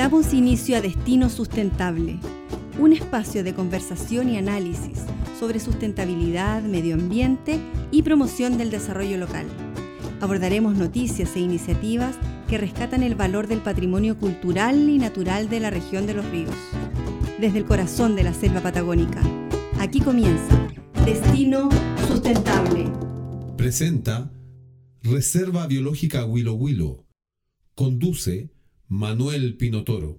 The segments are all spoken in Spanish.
Damos inicio a Destino Sustentable, un espacio de conversación y análisis sobre sustentabilidad, medio ambiente y promoción del desarrollo local. Abordaremos noticias e iniciativas que rescatan el valor del patrimonio cultural y natural de la región de los ríos. Desde el corazón de la selva patagónica, aquí comienza Destino Sustentable. Presenta Reserva Biológica Huilo Huilo. Conduce Manuel Pinotoro.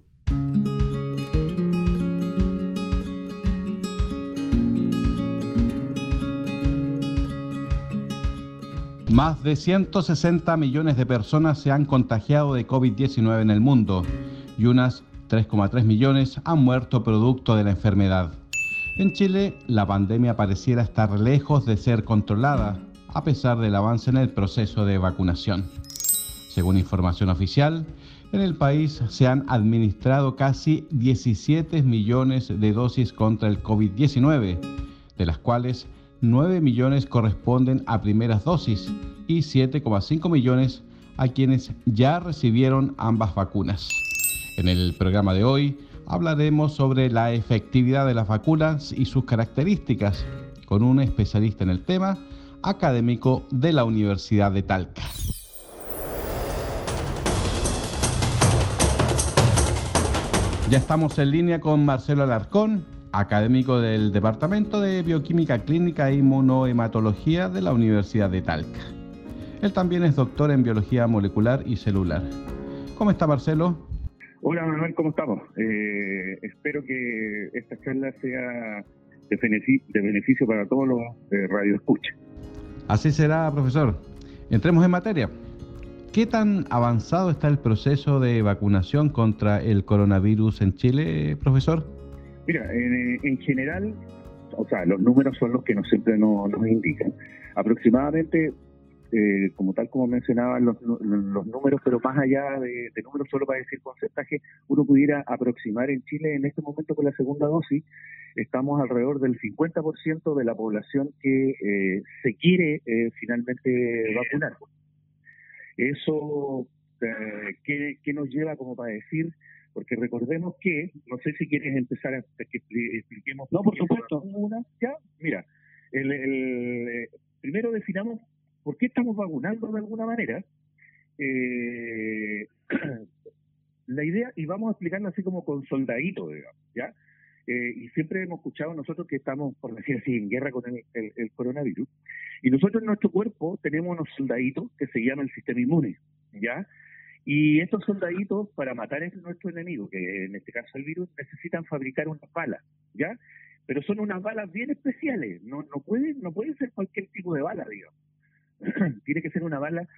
Más de 160 millones de personas se han contagiado de COVID-19 en el mundo y unas 3,3 millones han muerto producto de la enfermedad. En Chile, la pandemia pareciera estar lejos de ser controlada, a pesar del avance en el proceso de vacunación. Según información oficial, en el país se han administrado casi 17 millones de dosis contra el COVID-19, de las cuales 9 millones corresponden a primeras dosis y 7,5 millones a quienes ya recibieron ambas vacunas. En el programa de hoy hablaremos sobre la efectividad de las vacunas y sus características con un especialista en el tema, académico de la Universidad de Talca. Ya estamos en línea con Marcelo Alarcón, académico del Departamento de Bioquímica Clínica e Inmunohematología de la Universidad de Talca. Él también es doctor en Biología Molecular y Celular. ¿Cómo está Marcelo? Hola Manuel, ¿cómo estamos? Eh, espero que esta charla sea de beneficio, para todos los eh, radioescuchas. Así será, profesor. Entremos en materia. ¿Qué tan avanzado está el proceso de vacunación contra el coronavirus en Chile, profesor? Mira, en, general, o sea, los números son los que nos siempre nos, indican. Aproximadamente, eh, como tal como mencionaban los, números, pero más allá de, números, solo para decir porcentaje, uno pudiera aproximar en Chile en este momento con la segunda dosis, estamos alrededor del 50% de la población que eh, se quiere eh, finalmente vacunar. Eso, eh, ¿qué, nos lleva como para decir? Porque recordemos que, no sé si quieres empezar a que expliquemos. No, por supuesto. Una, ya, mira, el, el, primero definamos por qué estamos vacunando de alguna manera. Eh, la idea, y vamos a explicarlo así como con soldadito, digamos, ¿ya? Eh, y siempre hemos escuchado nosotros que estamos, por decir así, en guerra con el, coronavirus. Y nosotros en nuestro cuerpo tenemos unos soldaditos que se llaman el sistema inmune, ¿ya? Y estos soldaditos, para matar a nuestro enemigo, que en este caso el virus, necesitan fabricar unas balas, ¿ya? Pero son unas balas bien especiales, no, no, pueden, no pueden ser cualquier tipo de bala, digamos. Tiene que ser una bala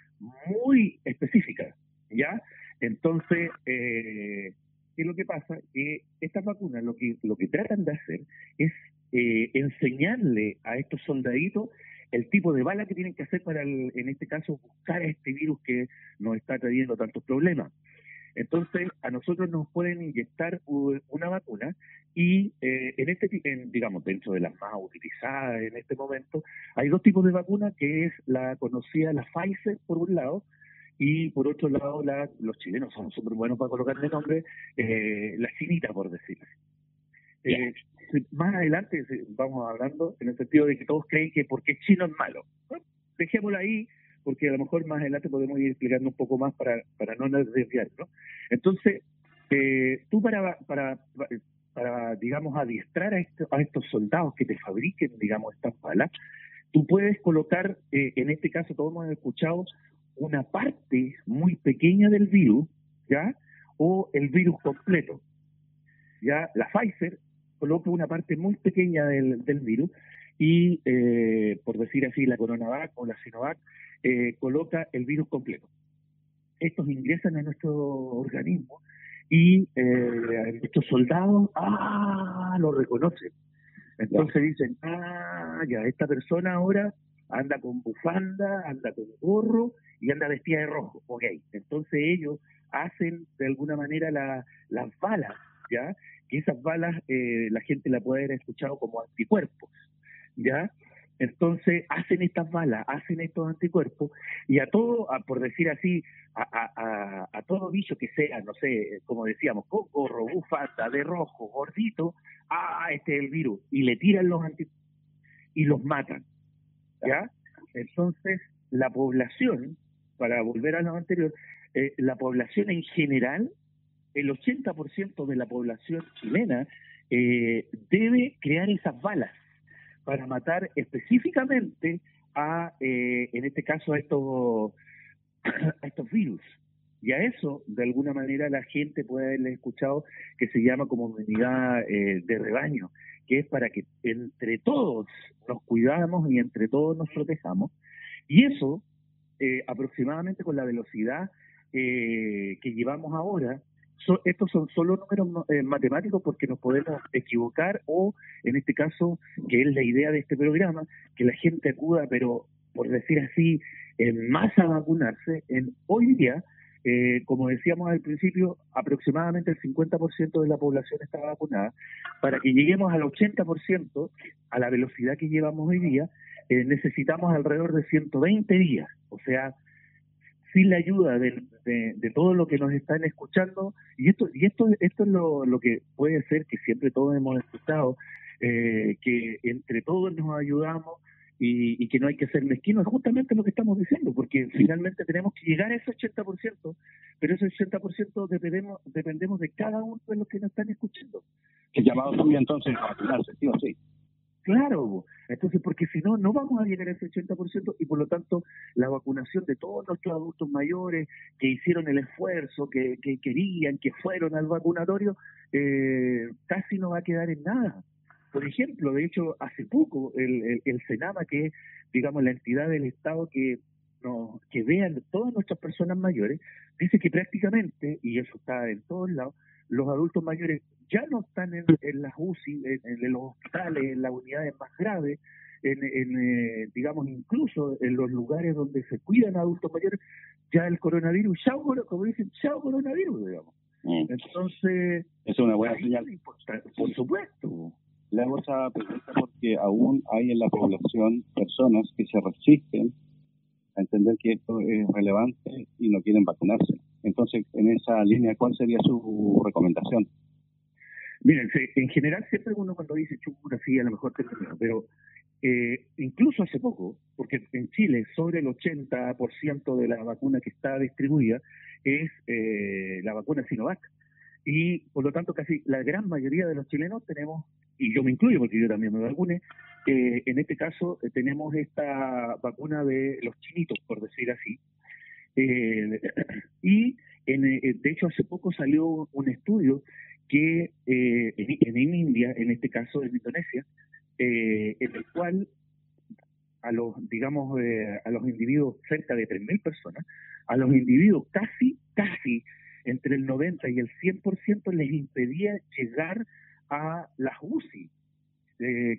muy específica, ¿ya? Entonces, eh, ¿Qué es lo que pasa? Que estas vacunas lo que, lo que tratan de hacer es eh, enseñarle a estos soldaditos el tipo de bala que tienen que hacer para, en este caso, buscar a este virus que nos está trayendo tantos problemas. Entonces, a nosotros nos pueden inyectar una vacuna y eh, en este, digamos, dentro de las más utilizadas en este momento, hay dos tipos de vacunas, que es la conocida, la Pfizer, por un lado, y por otro lado, la, los chilenos son súper buenos para colocarle nombre, eh, la chinita, por decirlo eh, más adelante vamos hablando en el sentido de que todos creen que porque chino es malo. dejémoslo ahí, porque a lo mejor más adelante podemos ir explicando un poco más para, para no desviar. ¿no? Entonces, eh, tú para, para, para, digamos, adiestrar a, a estos soldados que te fabriquen, digamos, estas balas, tú puedes colocar, eh, en este caso todos hemos escuchado, una parte muy pequeña del virus, ¿ya? O el virus completo. Ya la Pfizer coloca una parte muy pequeña del, virus y, eh, por decir así, la CoronaVac o la Sinovac eh, coloca el virus completo. Estos ingresan a nuestro organismo y eh, nuestros soldados, ¡ah!, lo reconocen. Entonces dicen, ah, ya, esta persona ahora anda con bufanda, anda con gorro y anda vestida de rojo. Ok, entonces ellos hacen de alguna manera la, las balas, ¿ya? Que esas balas eh, la gente la puede haber escuchado como anticuerpos, ¿ya? Entonces hacen estas balas, hacen estos anticuerpos y a todo, por decir así, a, a, todo bicho que sea, no sé, como decíamos, coco, robufata, de rojo, gordito, ah, este es el virus, y le tiran los anticuerpos y los matan. ¿Ya? Entonces, la población, para volver a lo anterior, eh, la población en general, el 80% de la población chilena eh, debe crear esas balas para matar específicamente a, eh, en este caso, a estos, a estos virus. Y a eso, de alguna manera, la gente puede haberle escuchado que se llama comunidad eh, de rebaño, que es para que entre todos nos cuidamos y entre todos nos protejamos. Y eso, eh, aproximadamente con la velocidad que llevamos ahora, estos son solo números eh, matemáticos porque nos podemos equivocar o, en este caso, que es la idea de este programa, que la gente acuda, pero por decir así, en masa a vacunarse. En, hoy día, eh, como decíamos al principio, aproximadamente el 50% de la población está vacunada. Para que lleguemos al 80%, a la velocidad que llevamos hoy día, eh, necesitamos alrededor de 120 días. O sea, sin la ayuda de, de, todo lo que nos están escuchando, y esto, y esto, esto es lo, lo que puede ser que siempre todos hemos escuchado, eh, que entre todos nos ayudamos y, y, que no hay que ser mezquinos, es justamente lo que estamos diciendo, porque finalmente tenemos que llegar a ese 80%, pero ese 80% dependemos, dependemos de cada uno de los que nos están escuchando. Que llamado también entonces a vacunarse, sí o sí. Claro, entonces porque si no, no vamos a llegar a ese 80% y por lo tanto la vacunación de todos nuestros adultos mayores que hicieron el esfuerzo, que, que querían, que fueron al vacunatorio, eh, casi no va a quedar en nada. Por ejemplo, de hecho, hace poco el, el, Senama, que es, digamos, la entidad del Estado que nos, que vean todas nuestras personas mayores, dice que prácticamente, y eso está en todos lados, los adultos mayores ya no están en, las UCI, en, los hospitales, en las unidades más graves, en, eh, digamos, incluso en los lugares donde se cuidan adultos mayores, ya el coronavirus, ya como dicen, chao coronavirus, digamos. Mm. Entonces... Es una buena señal. Por supuesto. Le hago esa pregunta porque aún hay en la población personas que se resisten a entender que esto es relevante y no quieren vacunarse. Entonces, en esa línea, ¿cuál sería su recomendación? Miren, en general siempre uno cuando dice chupura, sí, a lo mejor termina, pero eh, incluso hace poco, porque en Chile sobre el 80% de la vacuna que está distribuida es eh, la vacuna Sinovac. Y por lo tanto casi la gran mayoría de los chilenos tenemos, y yo me incluyo porque yo también me vacuné, eh, en este caso tenemos esta vacuna de los chinitos, por decir así, eh, y en, eh, de hecho hace poco salió un estudio que eh, en, India, en este caso en Indonesia, en el cual a los, digamos, a los individuos, cerca de 3.000 personas, a los individuos casi, casi entre el 90 y el 100% les impedía llegar a las UCI.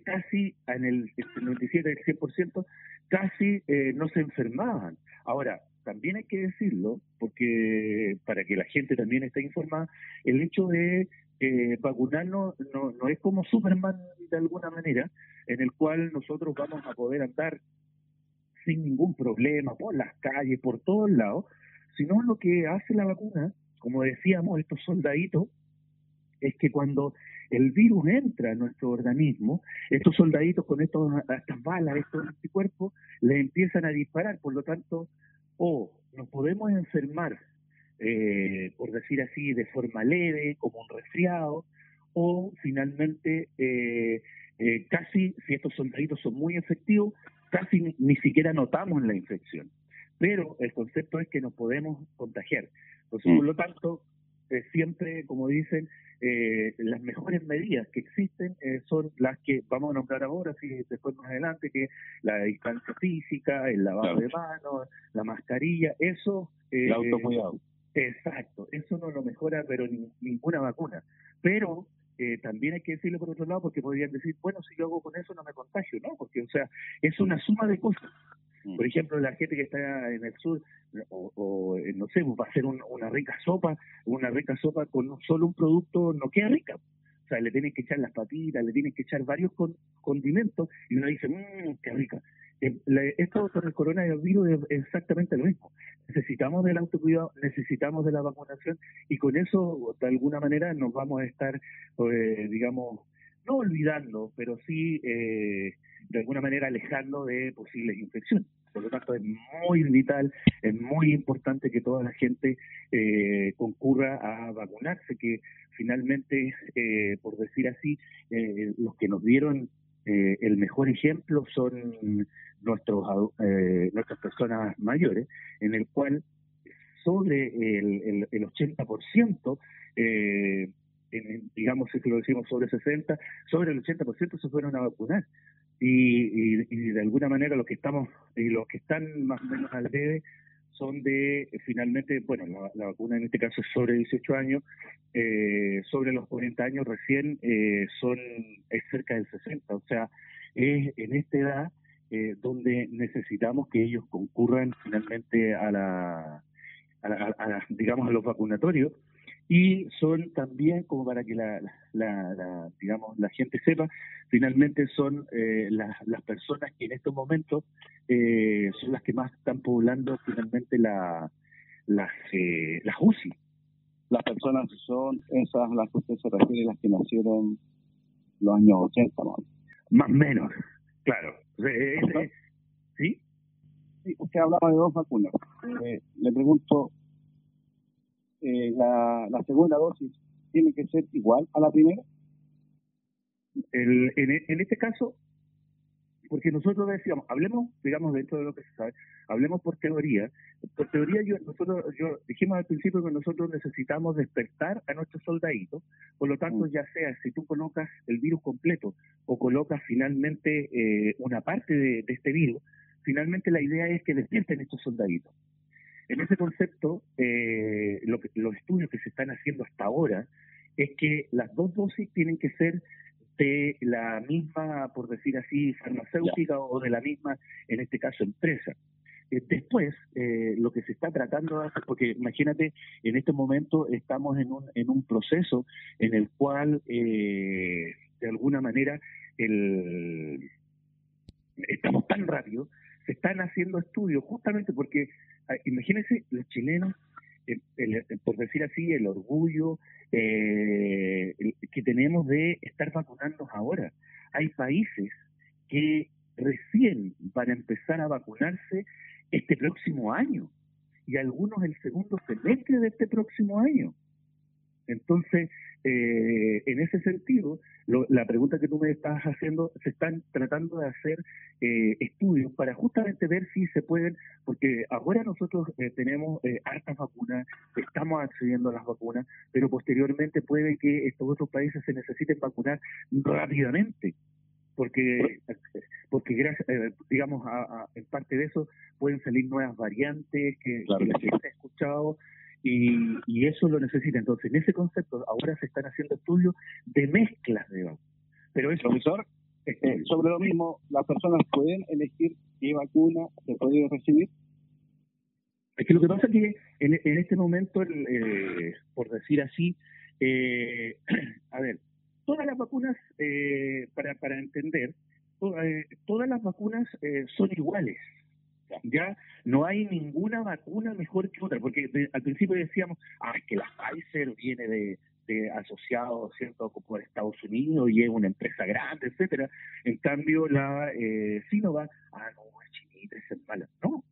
casi en el, el 97 y el 100% casi no se enfermaban. Ahora, también hay que decirlo, porque para que la gente también esté informada, el hecho de eh, vacunarnos no, no es como Superman de alguna manera, en el cual nosotros vamos a poder andar sin ningún problema por las calles, por todos lados, sino lo que hace la vacuna, como decíamos, estos soldaditos, es que cuando el virus entra a nuestro organismo, estos soldaditos con estos, estas balas, estos anticuerpos, le empiezan a disparar, por lo tanto, o nos podemos enfermar, eh, por decir así, de forma leve, como un resfriado, o finalmente eh, eh, casi, si estos soldaditos son muy efectivos, casi ni, siquiera notamos la infección. Pero el concepto es que nos podemos contagiar. Entonces, por mm. lo tanto, siempre, como dicen, eh, las mejores medidas que existen eh, son las que vamos a nombrar ahora, si después más adelante, que la distancia física, el lavado de manos, la mascarilla, eso... Eh, el autocuidado. Exacto, eso no lo mejora, pero ninguna vacuna. Pero eh, también hay que decirlo por otro lado, porque podrían decir, bueno, si yo hago con eso no me contagio, ¿no? Porque, o sea, es una suma de cosas. Mm. Por ejemplo, la gente que está en el sur, o, eh, no sé, va a hacer una rica sopa, una rica sopa con solo un producto no queda rica. O sea, le tienen que echar las patitas, le tienen que echar varios condimentos y uno dice, mmm, qué rica. Eh, esto con el coronavirus es exactamente lo mismo. Necesitamos del autocuidado, necesitamos de la vacunación y con eso, de alguna manera, nos vamos a estar, eh, digamos, no olvidando, pero sí, eh, de alguna manera, alejando de posibles infecciones. Por lo tanto, es muy vital, es muy importante que toda la gente eh, concurra a vacunarse, que finalmente, eh, por decir así, eh, los que nos dieron el mejor ejemplo son nuestros nuestras personas mayores, en el cual sobre el, el, 80%, digamos, si lo decimos sobre 60, sobre el 80% se fueron a vacunar y, y, de alguna manera los que estamos y los que están más o menos al debe son de finalmente, bueno, la, vacuna en este caso es sobre 18 años, eh, sobre los 40 años recién eh, son es cerca del 60, o sea, es en esta edad eh, donde necesitamos que ellos concurran finalmente a la, a, la, digamos a los vacunatorios y son también como para que la, la, digamos la gente sepa finalmente son eh, las, las personas que en estos momentos eh, son las que más están poblando finalmente la las eh, las UCI las personas son esas las que usted se refiere las que nacieron los años 80 más o menos claro. ¿sí? sí usted hablaba de dos vacunas. Le pregunto eh, la, la segunda dosis tiene que ser igual a la primera? El, en, en este caso, porque nosotros decíamos, hablemos, digamos, dentro de lo que se sabe, hablemos por teoría. Por teoría, yo, nosotros, yo dijimos al principio que nosotros necesitamos despertar a nuestros soldaditos, por lo tanto, mm. ya sea si tú colocas el virus completo o colocas finalmente eh, una parte de, de, este virus, finalmente la idea es que despierten estos soldaditos. En ese concepto, eh, lo que, los estudios que se están haciendo hasta ahora es que las dos dosis tienen que ser de la misma, por decir así, farmacéutica o de la misma, en este caso, empresa. Eh, después, eh, lo que se está tratando de hacer, porque imagínate, en este momento estamos en un, en un proceso en el cual, de alguna manera, el, estamos tan rápido, se están haciendo estudios justamente porque imagínense los chilenos, por decir así, el orgullo eh, que tenemos de estar vacunando ahora. Hay países que recién van a empezar a vacunarse este próximo año y algunos el segundo semestre de este próximo año. Entonces, eh, en ese sentido, la pregunta que tú me estás haciendo, se están tratando de hacer eh, estudios para justamente ver si se pueden, porque ahora nosotros eh, tenemos eh, hartas vacunas, estamos accediendo a las vacunas, pero posteriormente puede que estos otros países se necesiten vacunar rápidamente porque porque gracias digamos a, en parte de eso pueden salir nuevas variantes que, que la gente ha escuchado y, eso lo necesita. Entonces, en ese concepto, ahora se están haciendo estudios de mezclas de vacunas. Pero eso, profesor, este, sobre lo mismo, las personas pueden elegir qué vacuna se puede recibir. Es que lo que pasa es que en, este momento, eh, por decir así, eh, a ver, todas las vacunas, eh, para, para entender, todas las vacunas son iguales ya no hay ninguna vacuna mejor que otra, porque al principio decíamos, ah, es que la Pfizer viene de, de asociado, ¿cierto?, por Estados Unidos y es una empresa grande, etcétera. En cambio, la eh, Sinovac, ah, no, es chinita, es mala. No,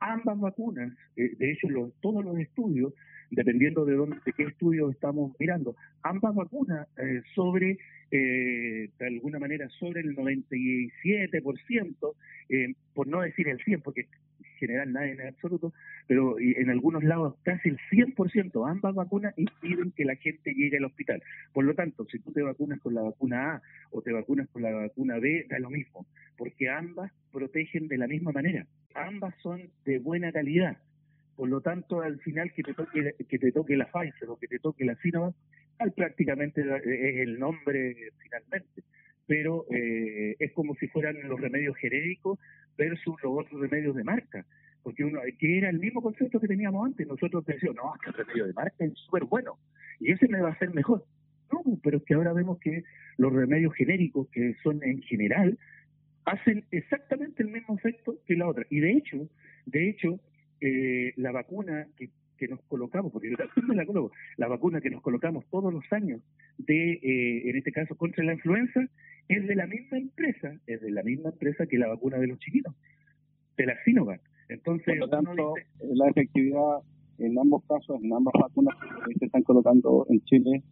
ambas vacunas, eh, de hecho, todos los estudios, dependiendo de dónde, de qué estudio estamos mirando, ambas vacunas eh, sobre, eh, de alguna manera, sobre el 97%, eh, por no decir el 100%, porque general nadie en absoluto, pero en algunos lados casi el 100%, ambas vacunas impiden que la gente llegue al hospital. Por lo tanto, si tú te vacunas con la vacuna A o te vacunas con la vacuna B, da lo mismo, porque ambas protegen de la misma manera, ambas son de buena calidad. Por lo tanto, al final que te toque la Pfizer o que te toque la Sinovac, prácticamente es el nombre finalmente pero eh, es como si fueran los remedios genéricos versus los otros remedios de marca, porque uno que era el mismo concepto que teníamos antes, nosotros decíamos, no, es que el remedio de marca es súper bueno, y ese me va a hacer mejor. No, pero es que ahora vemos que los remedios genéricos, que son en general, hacen exactamente el mismo efecto que la otra. Y de hecho, de hecho, eh, la vacuna que, que nos colocamos, porque yo también la coloco, la vacuna que nos colocamos todos los años de, eh, en este caso, contra la influenza, es de la misma empresa, es de la misma empresa que la vacuna de los chiquitos, de la Sinovac. Entonces, Por lo tanto, la efectividad en ambos casos, en ambas vacunas que se están colocando en Chile,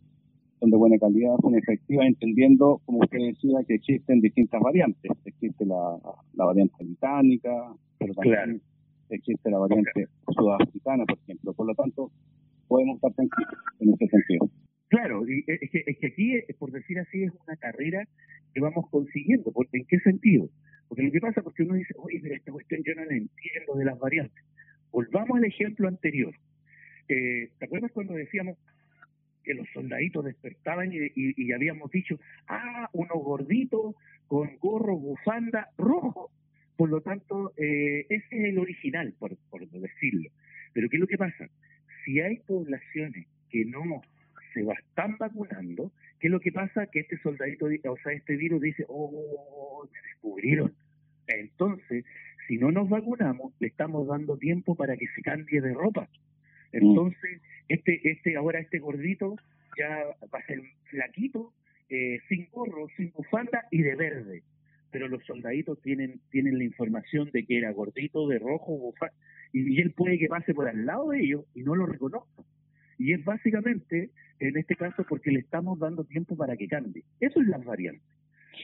son de buena calidad, son efectivas, entendiendo, como usted decía, que existen distintas variantes. Existe la, la variante británica, pero también existe la variante sudafricana, por ejemplo. Por lo tanto, podemos estar tranquilos en ese sentido. Claro, y es que, es que aquí, por decir así, es una carrera que vamos consiguiendo. Porque, ¿En qué sentido? Porque lo que pasa es que uno dice, oye, pero esta cuestión yo no la entiendo de las variantes. Volvamos al ejemplo anterior. Eh, ¿Te acuerdas cuando decíamos que los soldaditos despertaban y, y, y habíamos dicho, ah, uno gordito con gorro, bufanda, rojo? Por lo tanto, eh, ese es el original, por, por decirlo. Pero ¿qué es lo que pasa? Si hay poblaciones que no se va, están vacunando, ¿qué es lo que pasa? Que este soldadito, o sea, este virus dice, oh, me descubrieron. Entonces, si no nos vacunamos, le estamos dando tiempo para que se cambie de ropa. Entonces, este, este, ahora este gordito ya va a ser flaquito, eh, sin gorro, sin bufanda y de verde. Pero los soldaditos tienen, tienen la información de que era gordito, de rojo, y él puede que pase por al lado de ellos y no lo reconozca. Y es básicamente, en este caso, porque le estamos dando tiempo para que cambie. Eso es las variantes.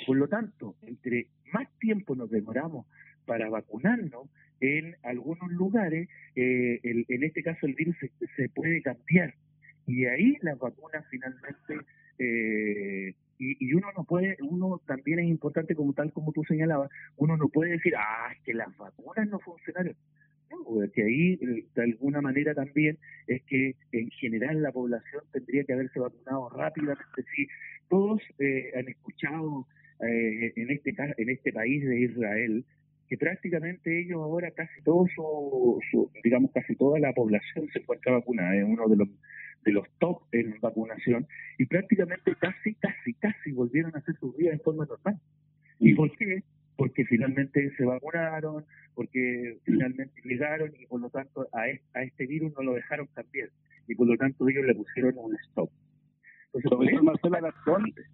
Por lo tanto, entre más tiempo nos demoramos para vacunarnos, en algunos lugares, eh, el, en este caso el virus se, se, puede cambiar. Y ahí las vacunas finalmente, eh, y, y, uno no puede, uno también es importante como tal como tú señalabas, uno no puede decir, ah, es que las vacunas no funcionaron. No, que ahí de alguna manera también es que en general la población tendría que haberse vacunado rápidamente. Sí, todos eh, han escuchado eh, en este en este país de Israel que prácticamente ellos ahora casi todo su, digamos casi toda la población se encuentra vacunada es uno de los de los top en vacunación y prácticamente casi casi casi volvieron a hacer sus vidas en forma normal y por qué porque finalmente se vacunaron porque finalmente llegaron y por lo tanto a este, a este virus no lo dejaron cambiar y por lo tanto ellos le pusieron un stop entonces,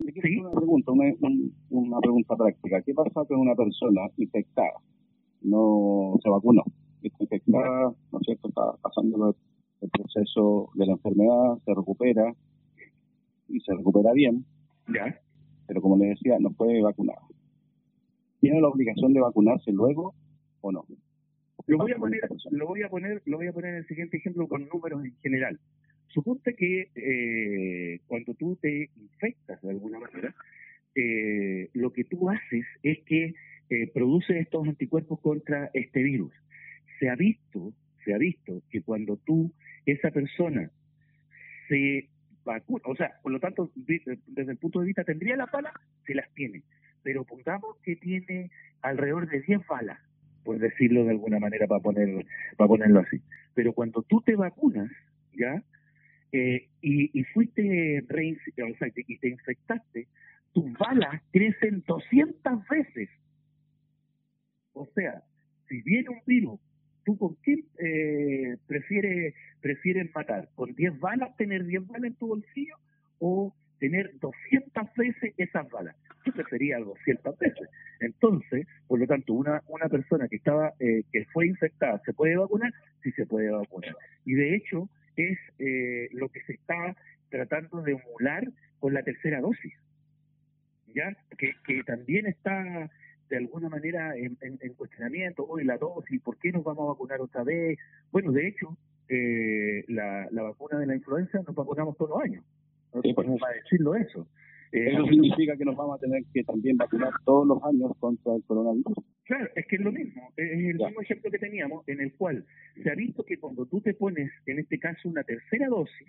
le quiero ¿Sí? una pregunta, una, una, pregunta práctica. ¿Qué pasa con una persona infectada? No se vacunó, está infectada, ¿no es cierto? Está pasando proceso de la enfermedad, se recupera y se recupera bien. Ya. Pero como le decía, no puede vacunar. ¿Tiene la obligación de vacunarse luego o no? Lo voy a poner, lo voy a poner, lo voy a poner en el siguiente ejemplo con números en general. Suponte que eh, cuando tú te infectas de alguna manera, eh, lo que tú haces es que eh, produce estos anticuerpos contra este virus. Se ha visto, se ha visto que cuando tú, esa persona, se vacuna, o sea, por lo tanto, desde el punto de vista, tendría las balas, se las tiene, pero pongamos que tiene alrededor de 10 balas, por decirlo de alguna manera, para, poner, para ponerlo así. Pero cuando tú te vacunas, ¿ya? eh, y, y, fuiste re, o sea, y te infectaste, tus balas crecen 200 veces. O sea, si viene un virus, ¿tú con quién eh, prefieres, prefieres matar? ¿Con 10 balas, tener 10 balas en tu bolsillo o tener 200 veces esas balas? Yo prefería 200 veces. Entonces, por lo tanto, una, una persona que estaba eh, que fue infectada, ¿se puede vacunar? Sí se puede vacunar. Y de hecho, es eh, lo que se está tratando de emular con la tercera dosis, ya que, que también está de alguna manera en, en, en, cuestionamiento, hoy la dosis, ¿por qué nos vamos a vacunar otra vez? Bueno, de hecho, eh, la, la vacuna de la influenza nos vacunamos todos los años, no sí, podemos pues, decirlo eso. Eh, eso significa que nos vamos a tener que también vacunar todos los años contra el coronavirus. Claro, es que es lo mismo, es el ya. mismo ejemplo que teníamos, en el cual se ha visto que cuando tú te pones, en este caso, una tercera dosis,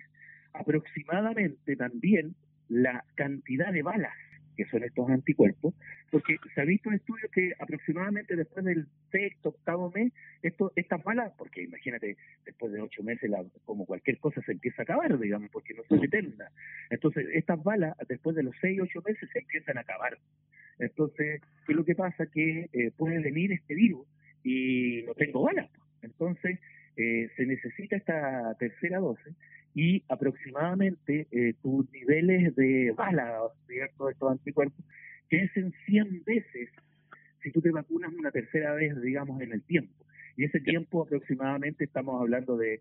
aproximadamente también la cantidad de balas que son estos anticuerpos, porque se ha visto en estudios que aproximadamente después del sexto, octavo mes, esto, estas balas, porque imagínate, después de ocho meses, como cualquier cosa se empieza a acabar, digamos, porque no son eternas. Entonces, estas balas, después de los seis, ocho meses, se empiezan a acabar. Entonces, ¿qué es lo que pasa? Que eh, puede venir este virus y no tengo balas. Entonces, eh, se necesita esta tercera dosis y aproximadamente eh, tus niveles de balas, ¿cierto? De estos anticuerpos, crecen 100 veces si tú te vacunas una tercera vez, digamos, en el tiempo. Y ese tiempo aproximadamente estamos hablando de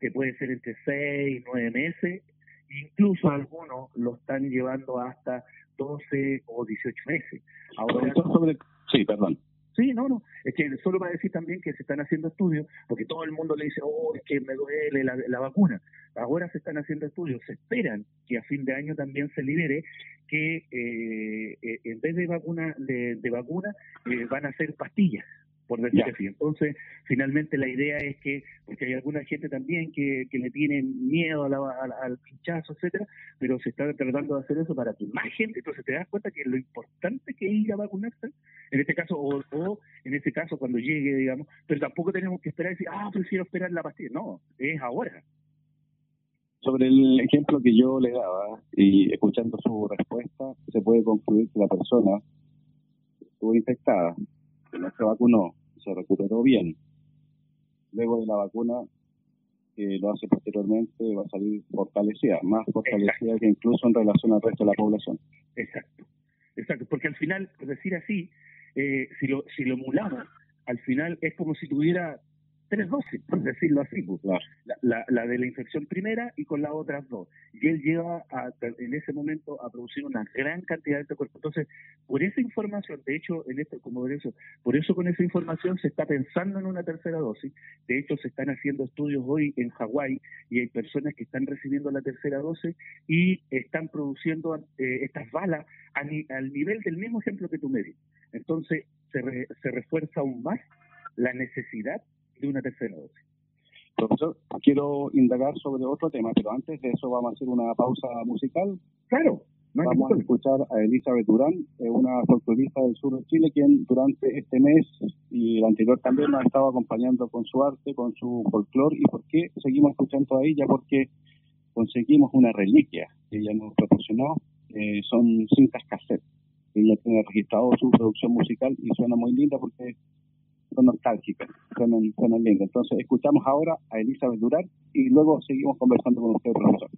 que puede ser entre 6 y 9 meses, incluso algunos lo están llevando hasta 12 o 18 meses. Ahora, sobre... Sí, perdón. Sí, no, no. Es que solo para decir también que se están haciendo estudios, porque todo el mundo le dice, oh, es que me duele la, vacuna. Ahora se están haciendo estudios. Se esperan que a fin de año también se libere que eh, eh, en vez de vacuna, de, vacuna eh, van a ser pastillas por decir así. Entonces, finalmente la idea es que, porque hay alguna gente también que, que le tienen miedo al pinchazo, etcétera, pero se está tratando de hacer eso para que más gente, entonces te das cuenta que lo importante que es ir a vacunarse, en este caso, o, o en este caso cuando llegue, digamos, pero tampoco tenemos que esperar y decir, ah, prefiero esperar la pastilla, no, es ahora. Sobre el ejemplo que yo le daba y escuchando su respuesta, se puede concluir que la persona estuvo infectada, no se vacunó, se recuperó bien. Luego de la vacuna, que lo hace posteriormente, va a salir fortalecida, más fortalecida que incluso en relación al resto de la población. Exacto, exacto, porque al final, decir así, eh, si, lo, si lo emulamos, al final es como si tuviera tres dosis, por decirlo así, pues. la, de la infección primera y con las otras dos. Y él lleva en ese momento a producir una gran cantidad de anticuerpos. Entonces, por esa información, de hecho, en esto, como de por eso con esa información se está pensando en una tercera dosis. De hecho, se están haciendo estudios hoy en Hawái y hay personas que están recibiendo la tercera dosis y están produciendo eh, estas balas al nivel del mismo ejemplo que tú me Entonces, se, se refuerza aún más la necesidad de una tercera dosis. Profesor, quiero indagar sobre otro tema, pero antes de eso vamos a hacer una pausa musical. Claro. vamos a escuchar a Elizabeth Durán, una folclorista del sur de Chile, quien durante este mes y el anterior también nos ha estado acompañando con su arte, con su folclore. ¿Y por qué seguimos escuchando a ella? Porque conseguimos una reliquia que ella nos proporcionó. Eh, son cintas cassette. Ella tiene registrado su producción musical y suena muy linda porque son nostálgicas, son, son lindas. Entonces, escuchamos ahora a Elizabeth Durán y luego seguimos conversando con usted, profesor.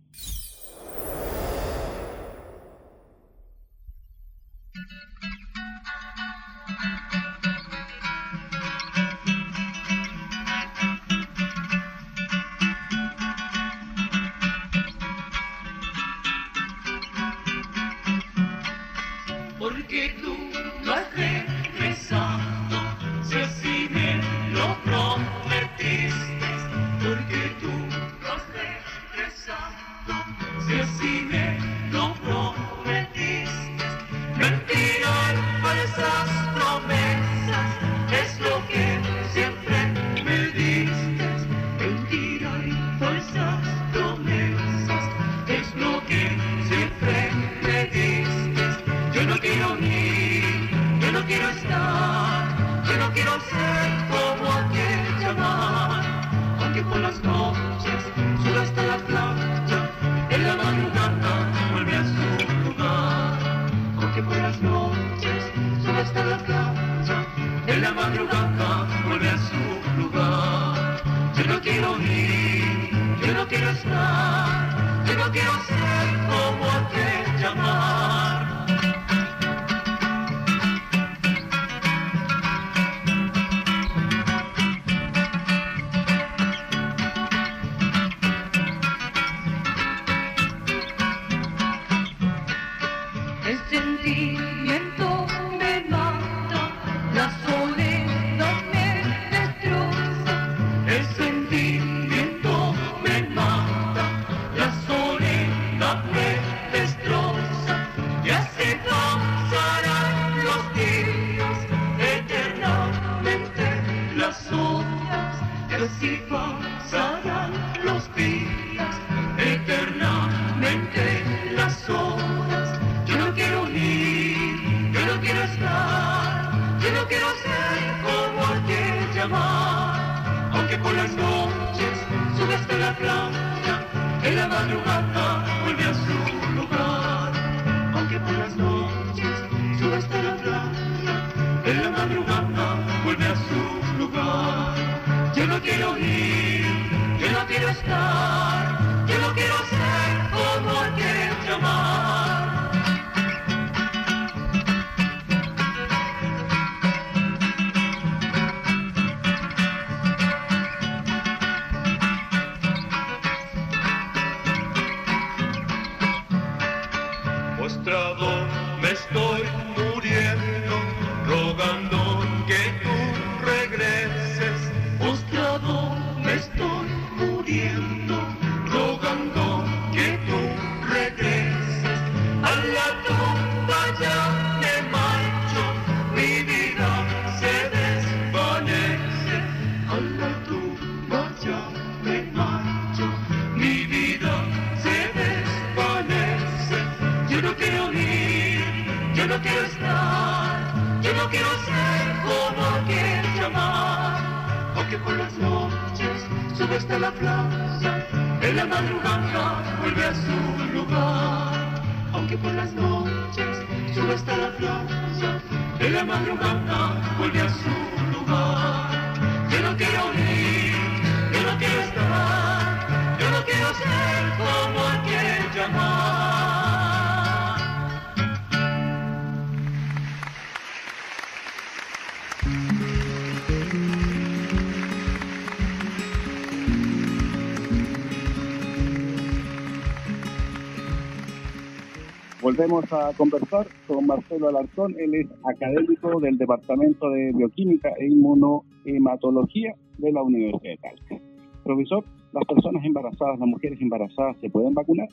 Volvemos a conversar con Marcelo Alarcón, él es académico del Departamento de Bioquímica e Inmunohematología de la Universidad de Talca. Profesor, ¿las personas embarazadas, las mujeres embarazadas, se pueden vacunar?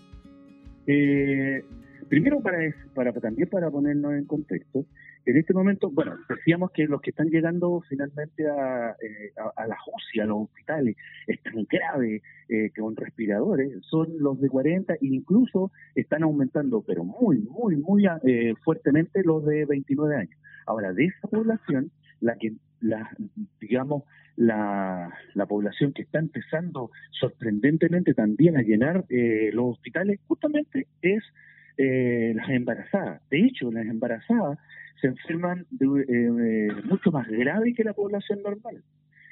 Eh, primero, para, también para ponernos en contexto, en este momento, bueno, decíamos que los que están llegando finalmente a, eh, a, las UCI, a los hospitales, están graves, eh, con respiradores, son los de 40 e incluso están aumentando, pero muy, muy, muy eh, fuertemente los de 29 años. Ahora, de esa población, la que, la, digamos, la, la población que está empezando sorprendentemente también a llenar eh, los hospitales, justamente es eh, las embarazadas. De hecho, las embarazadas se enferman de, eh, mucho más grave que la población normal.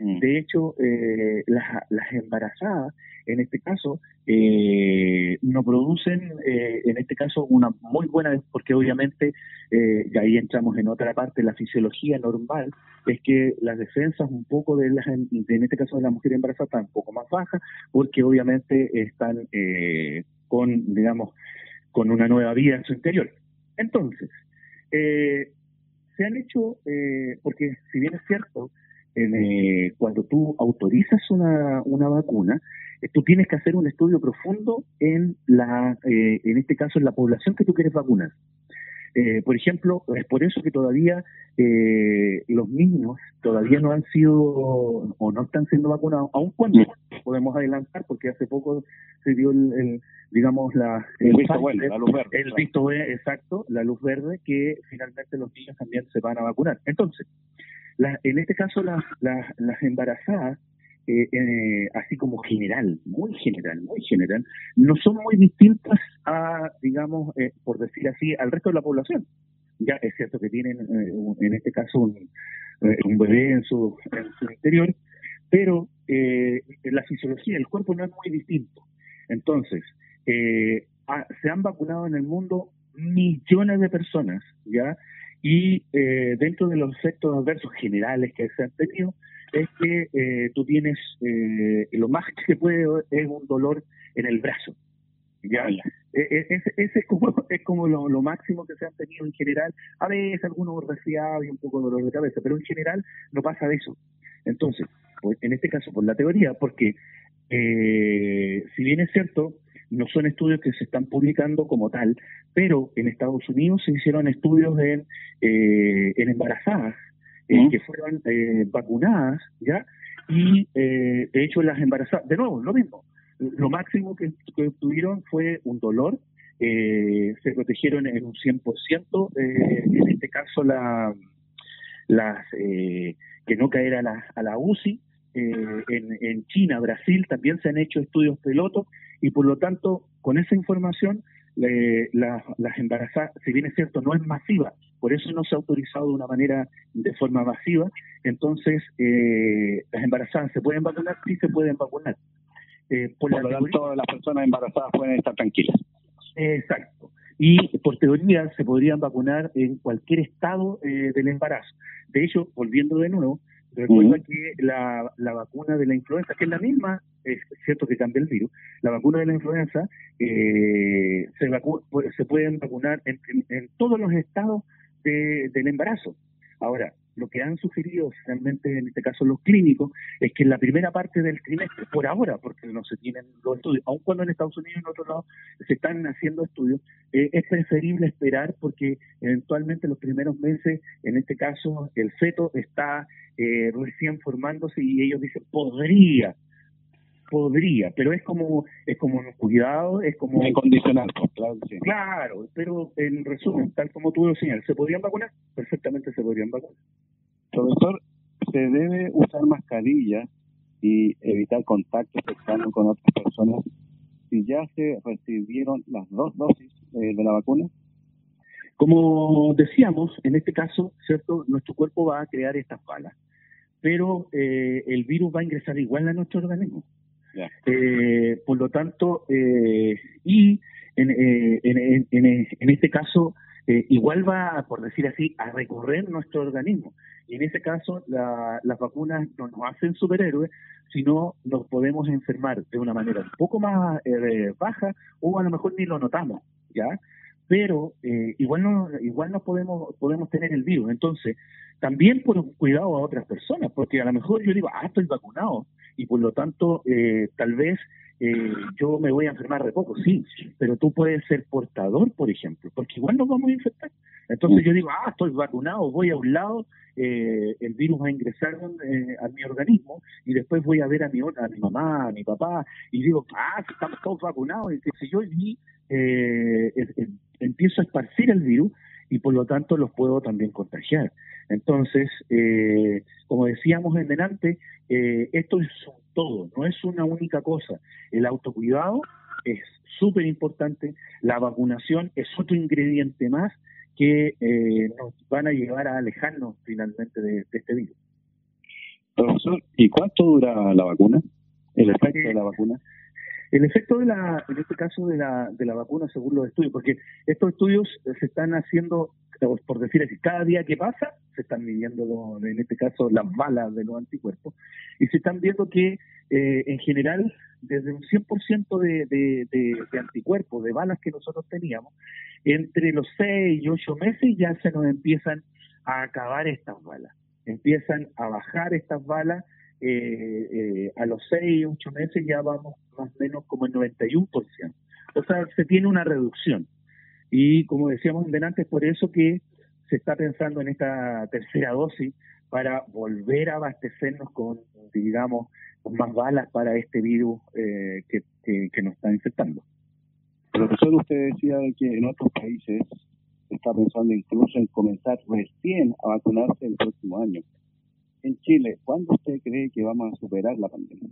Mm. De hecho, eh, las, las, embarazadas, en este caso, eh, no producen, eh, en este caso, una muy buena, porque obviamente, y ahí entramos en otra parte, la fisiología normal es que las defensas un poco de las, en este caso de la mujer embarazada, están un poco más bajas, porque obviamente están con, digamos, con una nueva vida en su interior. Entonces, eh, se han hecho, eh, porque si bien es cierto, eh, cuando tú autorizas una, una vacuna, eh, tú tienes que hacer un estudio profundo en la, en este caso, en la población que tú quieres vacunar. Por ejemplo, es por eso que todavía los niños todavía no han sido o no están siendo vacunados, aun cuando podemos adelantar, porque hace poco se dio el digamos, la, el, visto bueno, la luz verde. El visto exacto, la luz verde, que finalmente los niños también se van a vacunar. Entonces, la, en este caso, las, las, embarazadas, eh, eh, así como general, muy general, muy general, no son muy distintas a, digamos, eh, por decir así, al resto de la población. Ya es cierto que tienen, en este caso, un, bebé en su, en su interior, pero la fisiología del cuerpo no es muy distinto. Entonces, eh, se han vacunado en el mundo millones de personas, ¿ya? Y eh, dentro de los efectos adversos generales que se han tenido, es que eh, tú tienes, eh, lo más que se puede es un dolor en el brazo, ¿ya? E, e, ese, es como, es como lo, máximo que se han tenido en general. A veces algunos resfriados y un poco de dolor de cabeza, pero en general no pasa de eso. Entonces, pues, en este caso por la teoría, porque si bien es cierto, no son estudios que se están publicando como tal, pero en Estados Unidos se hicieron estudios en, eh, en embarazadas eh, que fueron eh, vacunadas, ¿ya? Y de hecho las embarazadas, de nuevo, lo mismo, lo máximo que, tuvieron fue un dolor, se protegieron en un 100%, en este caso la, las que no caer a la, a la UCI, eh, en, en China, Brasil, también se han hecho estudios pilotos y por lo tanto, con esa información, le- la- las embarazadas, si bien es cierto, no es masiva, por eso no se ha autorizado de una manera de forma masiva, entonces eh, las embarazadas se pueden vacunar, sí se pueden vacunar. Eh, por, Por la lo tanto, las personas embarazadas pueden estar tranquilas. Exacto. Y por teoría se podrían vacunar en cualquier estado eh, del embarazo. De hecho, volviendo de nuevo, recuerda que la, la vacuna de la influenza, que es la misma, es cierto que cambia el virus, la vacuna de la influenza eh, se, vacu- se pueden vacunar en- en todos los estados de- del embarazo. Ahora, lo que han sugerido realmente en este caso los clínicos es que en la primera parte del trimestre, por ahora, porque no se tienen los estudios, aun cuando en Estados Unidos y en otros lados se están haciendo estudios, eh, es preferible esperar porque eventualmente los primeros meses, en este caso, el feto está eh, recién formándose y ellos dicen, podría, podría, pero es como, es como un cuidado, es como... Es condicional, pues, claro sí. Claro, pero en resumen, tal como tú lo señalas, ¿se podrían vacunar? Perfectamente se podrían vacunar. Profesor, se debe usar mascarilla y evitar contacto cercano con otras personas si ya se recibieron las dos dosis eh, de la vacuna. Como decíamos, en este caso, ¿cierto? Nuestro cuerpo va a crear estas balas, pero eh, el virus va a ingresar igual a nuestro organismo. Eh, por lo tanto, eh, y en, eh, en, en- en- en este caso, eh, igual va, por decir así, a recorrer nuestro organismo. Y en ese caso, la- las vacunas no nos hacen superhéroes, sino nos podemos enfermar de una manera un poco más eh, baja o a lo mejor ni lo notamos, ¿ya? Pero eh, igual no, igual nos podemos, podemos tener el virus. Entonces, también por cuidado a otras personas, porque a lo mejor yo digo, ah, estoy vacunado, y por lo tanto, eh, tal vez eh, yo me voy a enfermar de poco, sí, pero tú puedes ser portador, por ejemplo, porque igual nos vamos a infectar. Entonces yo digo, ah, estoy vacunado, voy a un lado, eh, el virus va a ingresar eh, a mi organismo y después voy a ver a mi, a mi mamá, a mi papá, y digo, ah, estamos todos vacunados, y qué sé yo, y eh, empiezo a esparcir el virus y por lo tanto los puedo también contagiar. Entonces, eh, como decíamos en delante, eh, esto es un todo, no es una única cosa. El autocuidado es súper importante, la vacunación es otro ingrediente más que eh, nos van a llevar a alejarnos finalmente de, de este virus. Profesor, ¿y cuánto dura la vacuna? ¿El efecto Eh, de la vacuna? El efecto de la, en este caso de la, de la vacuna según los estudios, porque estos estudios se están haciendo, por decir así, cada día que pasa, se están midiendo, lo- en este caso, las balas de los anticuerpos, y se están viendo que eh, en general, desde un 100% de, de, de, de anticuerpos, de balas que nosotros teníamos, entre los 6 y 8 meses ya se nos empiezan a acabar estas balas, empiezan a bajar estas balas eh, eh, a los 6, 8 meses ya vamos más menos como el 91%. O sea, se tiene una reducción. Y como decíamos delante, es por eso que se está pensando en esta tercera dosis para volver a abastecernos con, digamos, más balas para este virus eh, que, que, nos está infectando. Profesor, usted decía de que en otros países se está pensando incluso en comenzar recién a vacunarse el próximo año. En Chile, ¿cuándo usted cree que vamos a superar la pandemia?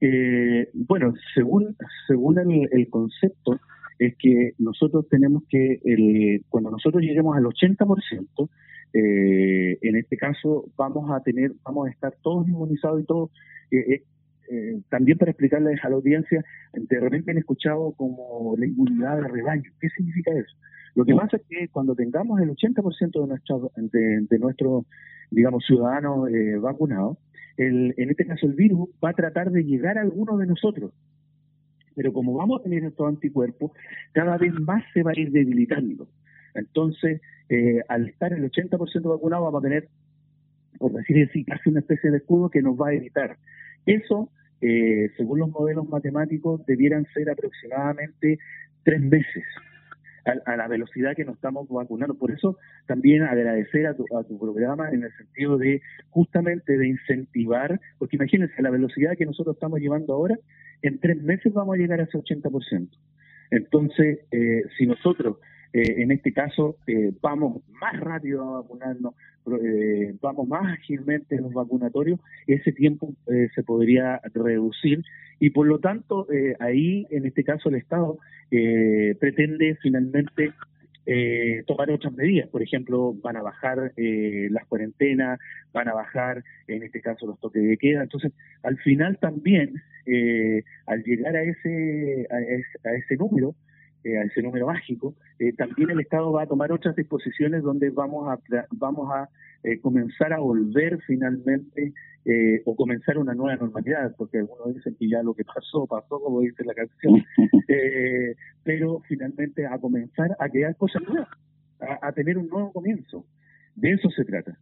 Eh, bueno, según según el, el concepto, es que nosotros tenemos que, el, cuando nosotros lleguemos al 80%, eh, en este caso vamos a tener, vamos a estar todos inmunizados y todos. eh, eh, también para explicarles a la audiencia, de repente han escuchado como la inmunidad de rebaño. ¿Qué significa eso? Lo que pasa es que cuando tengamos el 80% de, nuestra, de, de nuestros, digamos, ciudadanos eh, vacunados, el, en este caso el virus va a tratar de llegar a alguno de nosotros. Pero como vamos a tener estos anticuerpos, cada vez más se va a ir debilitando. Entonces, eh, al estar el 80% vacunado, vamos a tener, por decir así, casi una especie de escudo que nos va a evitar. Eso, eh, según los modelos matemáticos, debieran ser aproximadamente tres meses a, a, la velocidad que nos estamos vacunando. Por eso también agradecer a tu, a tu programa en el sentido de justamente de incentivar, porque imagínense, la velocidad que nosotros estamos llevando ahora, en tres meses vamos a llegar a ese 80%. Entonces, eh, si nosotros eh, en este caso eh, vamos más rápido a vacunarnos, eh, vamos más ágilmente en los vacunatorios, ese tiempo se podría reducir y por lo tanto ahí en este caso el Estado pretende finalmente tomar otras medidas. Por ejemplo, van a bajar las cuarentenas, van a bajar, en este caso, los toques de queda. Entonces, al final también, al llegar a ese, a ese número, eh, a ese número mágico, eh, también el Estado va a tomar otras disposiciones donde vamos a vamos a eh, comenzar a volver finalmente o comenzar una nueva normalidad, porque algunos dicen que ya lo que pasó, pasó, como dice la canción, pero finalmente a comenzar a crear cosas nuevas, a, tener un nuevo comienzo. De eso se trata.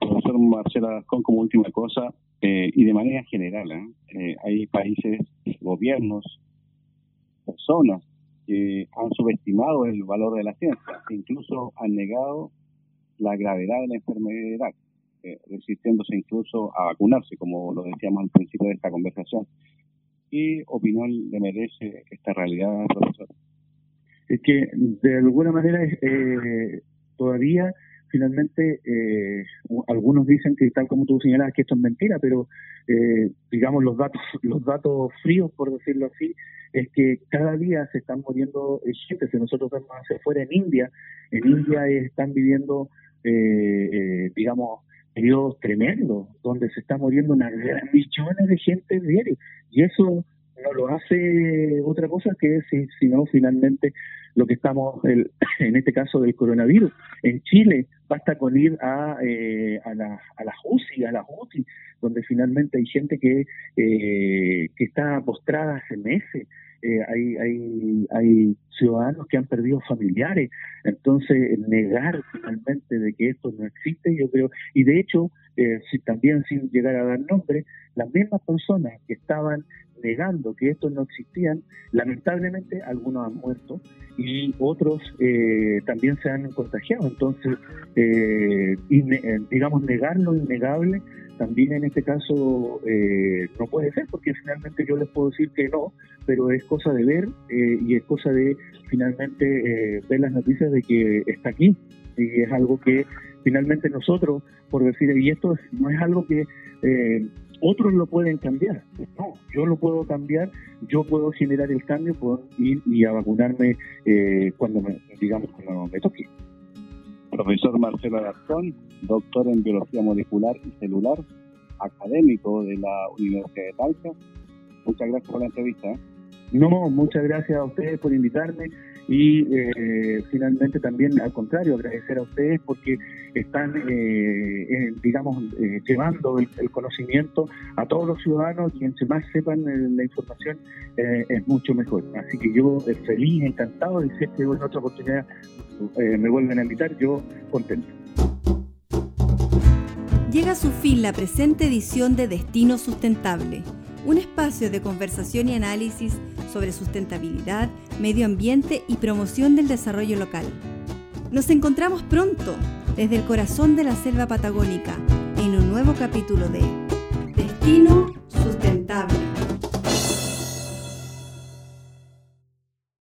Profesor Marcela con como última cosa, y de manera general, hay países, gobiernos, personas que han subestimado el valor de la ciencia, incluso han negado la gravedad de la enfermedad, eh, resistiéndose incluso a vacunarse, como lo decíamos al principio de esta conversación. ¿Qué opinión le merece esta realidad, profesor? Es que de alguna manera eh, todavía finalmente eh, algunos dicen que tal como tú señalas que esto es mentira, pero eh, digamos los datos los datos fríos por decirlo así es que cada día se están muriendo gente. Si nosotros vemos hacia afuera en India, en India están viviendo, eh, eh, digamos, periodos tremendos, donde se está muriendo una gran millones de gente diario. Y eso no lo hace otra cosa que si, sino finalmente lo que estamos, el, en este caso del coronavirus. En Chile basta con ir a, eh, a, la, a las UCI, a las UCI, donde finalmente hay gente que, eh, que está postrada hace meses. Eh, hay, hay, hay ciudadanos que han perdido familiares, entonces negar finalmente de que esto no existe, yo creo, y de hecho, eh, si, también sin llegar a dar nombre, las mismas personas que estaban negando que estos no existían, lamentablemente algunos han muerto y otros eh, también se han contagiado. Entonces, eh, eh, digamos, negar lo innegable también en este caso no puede ser, porque finalmente yo les puedo decir que no, pero es cosa de ver y es cosa de finalmente ver las noticias de que está aquí y es algo que finalmente nosotros, por decir, y esto no es algo que otros lo pueden cambiar. No, yo lo puedo cambiar, yo puedo generar el cambio, puedo ir y a vacunarme eh, cuando me, digamos, cuando me toque. Profesor Marcelo Garzón, doctor en biología molecular y celular, académico de la Universidad de Talca. Muchas gracias por la entrevista. ¿eh? No, muchas gracias a ustedes por invitarme y eh, finalmente también al contrario agradecer a ustedes porque están eh, digamos eh, llevando el, conocimiento a todos los ciudadanos quien más sepan la información es mucho mejor. Así que yo feliz encantado y si es que en otra oportunidad me vuelven a invitar yo contento. Llega a su fin la presente edición de Destino Sustentable, un espacio de conversación y análisis sobre sustentabilidad, medio ambiente y promoción del desarrollo local. Nos encontramos pronto desde el corazón de la selva patagónica en un nuevo capítulo de Destino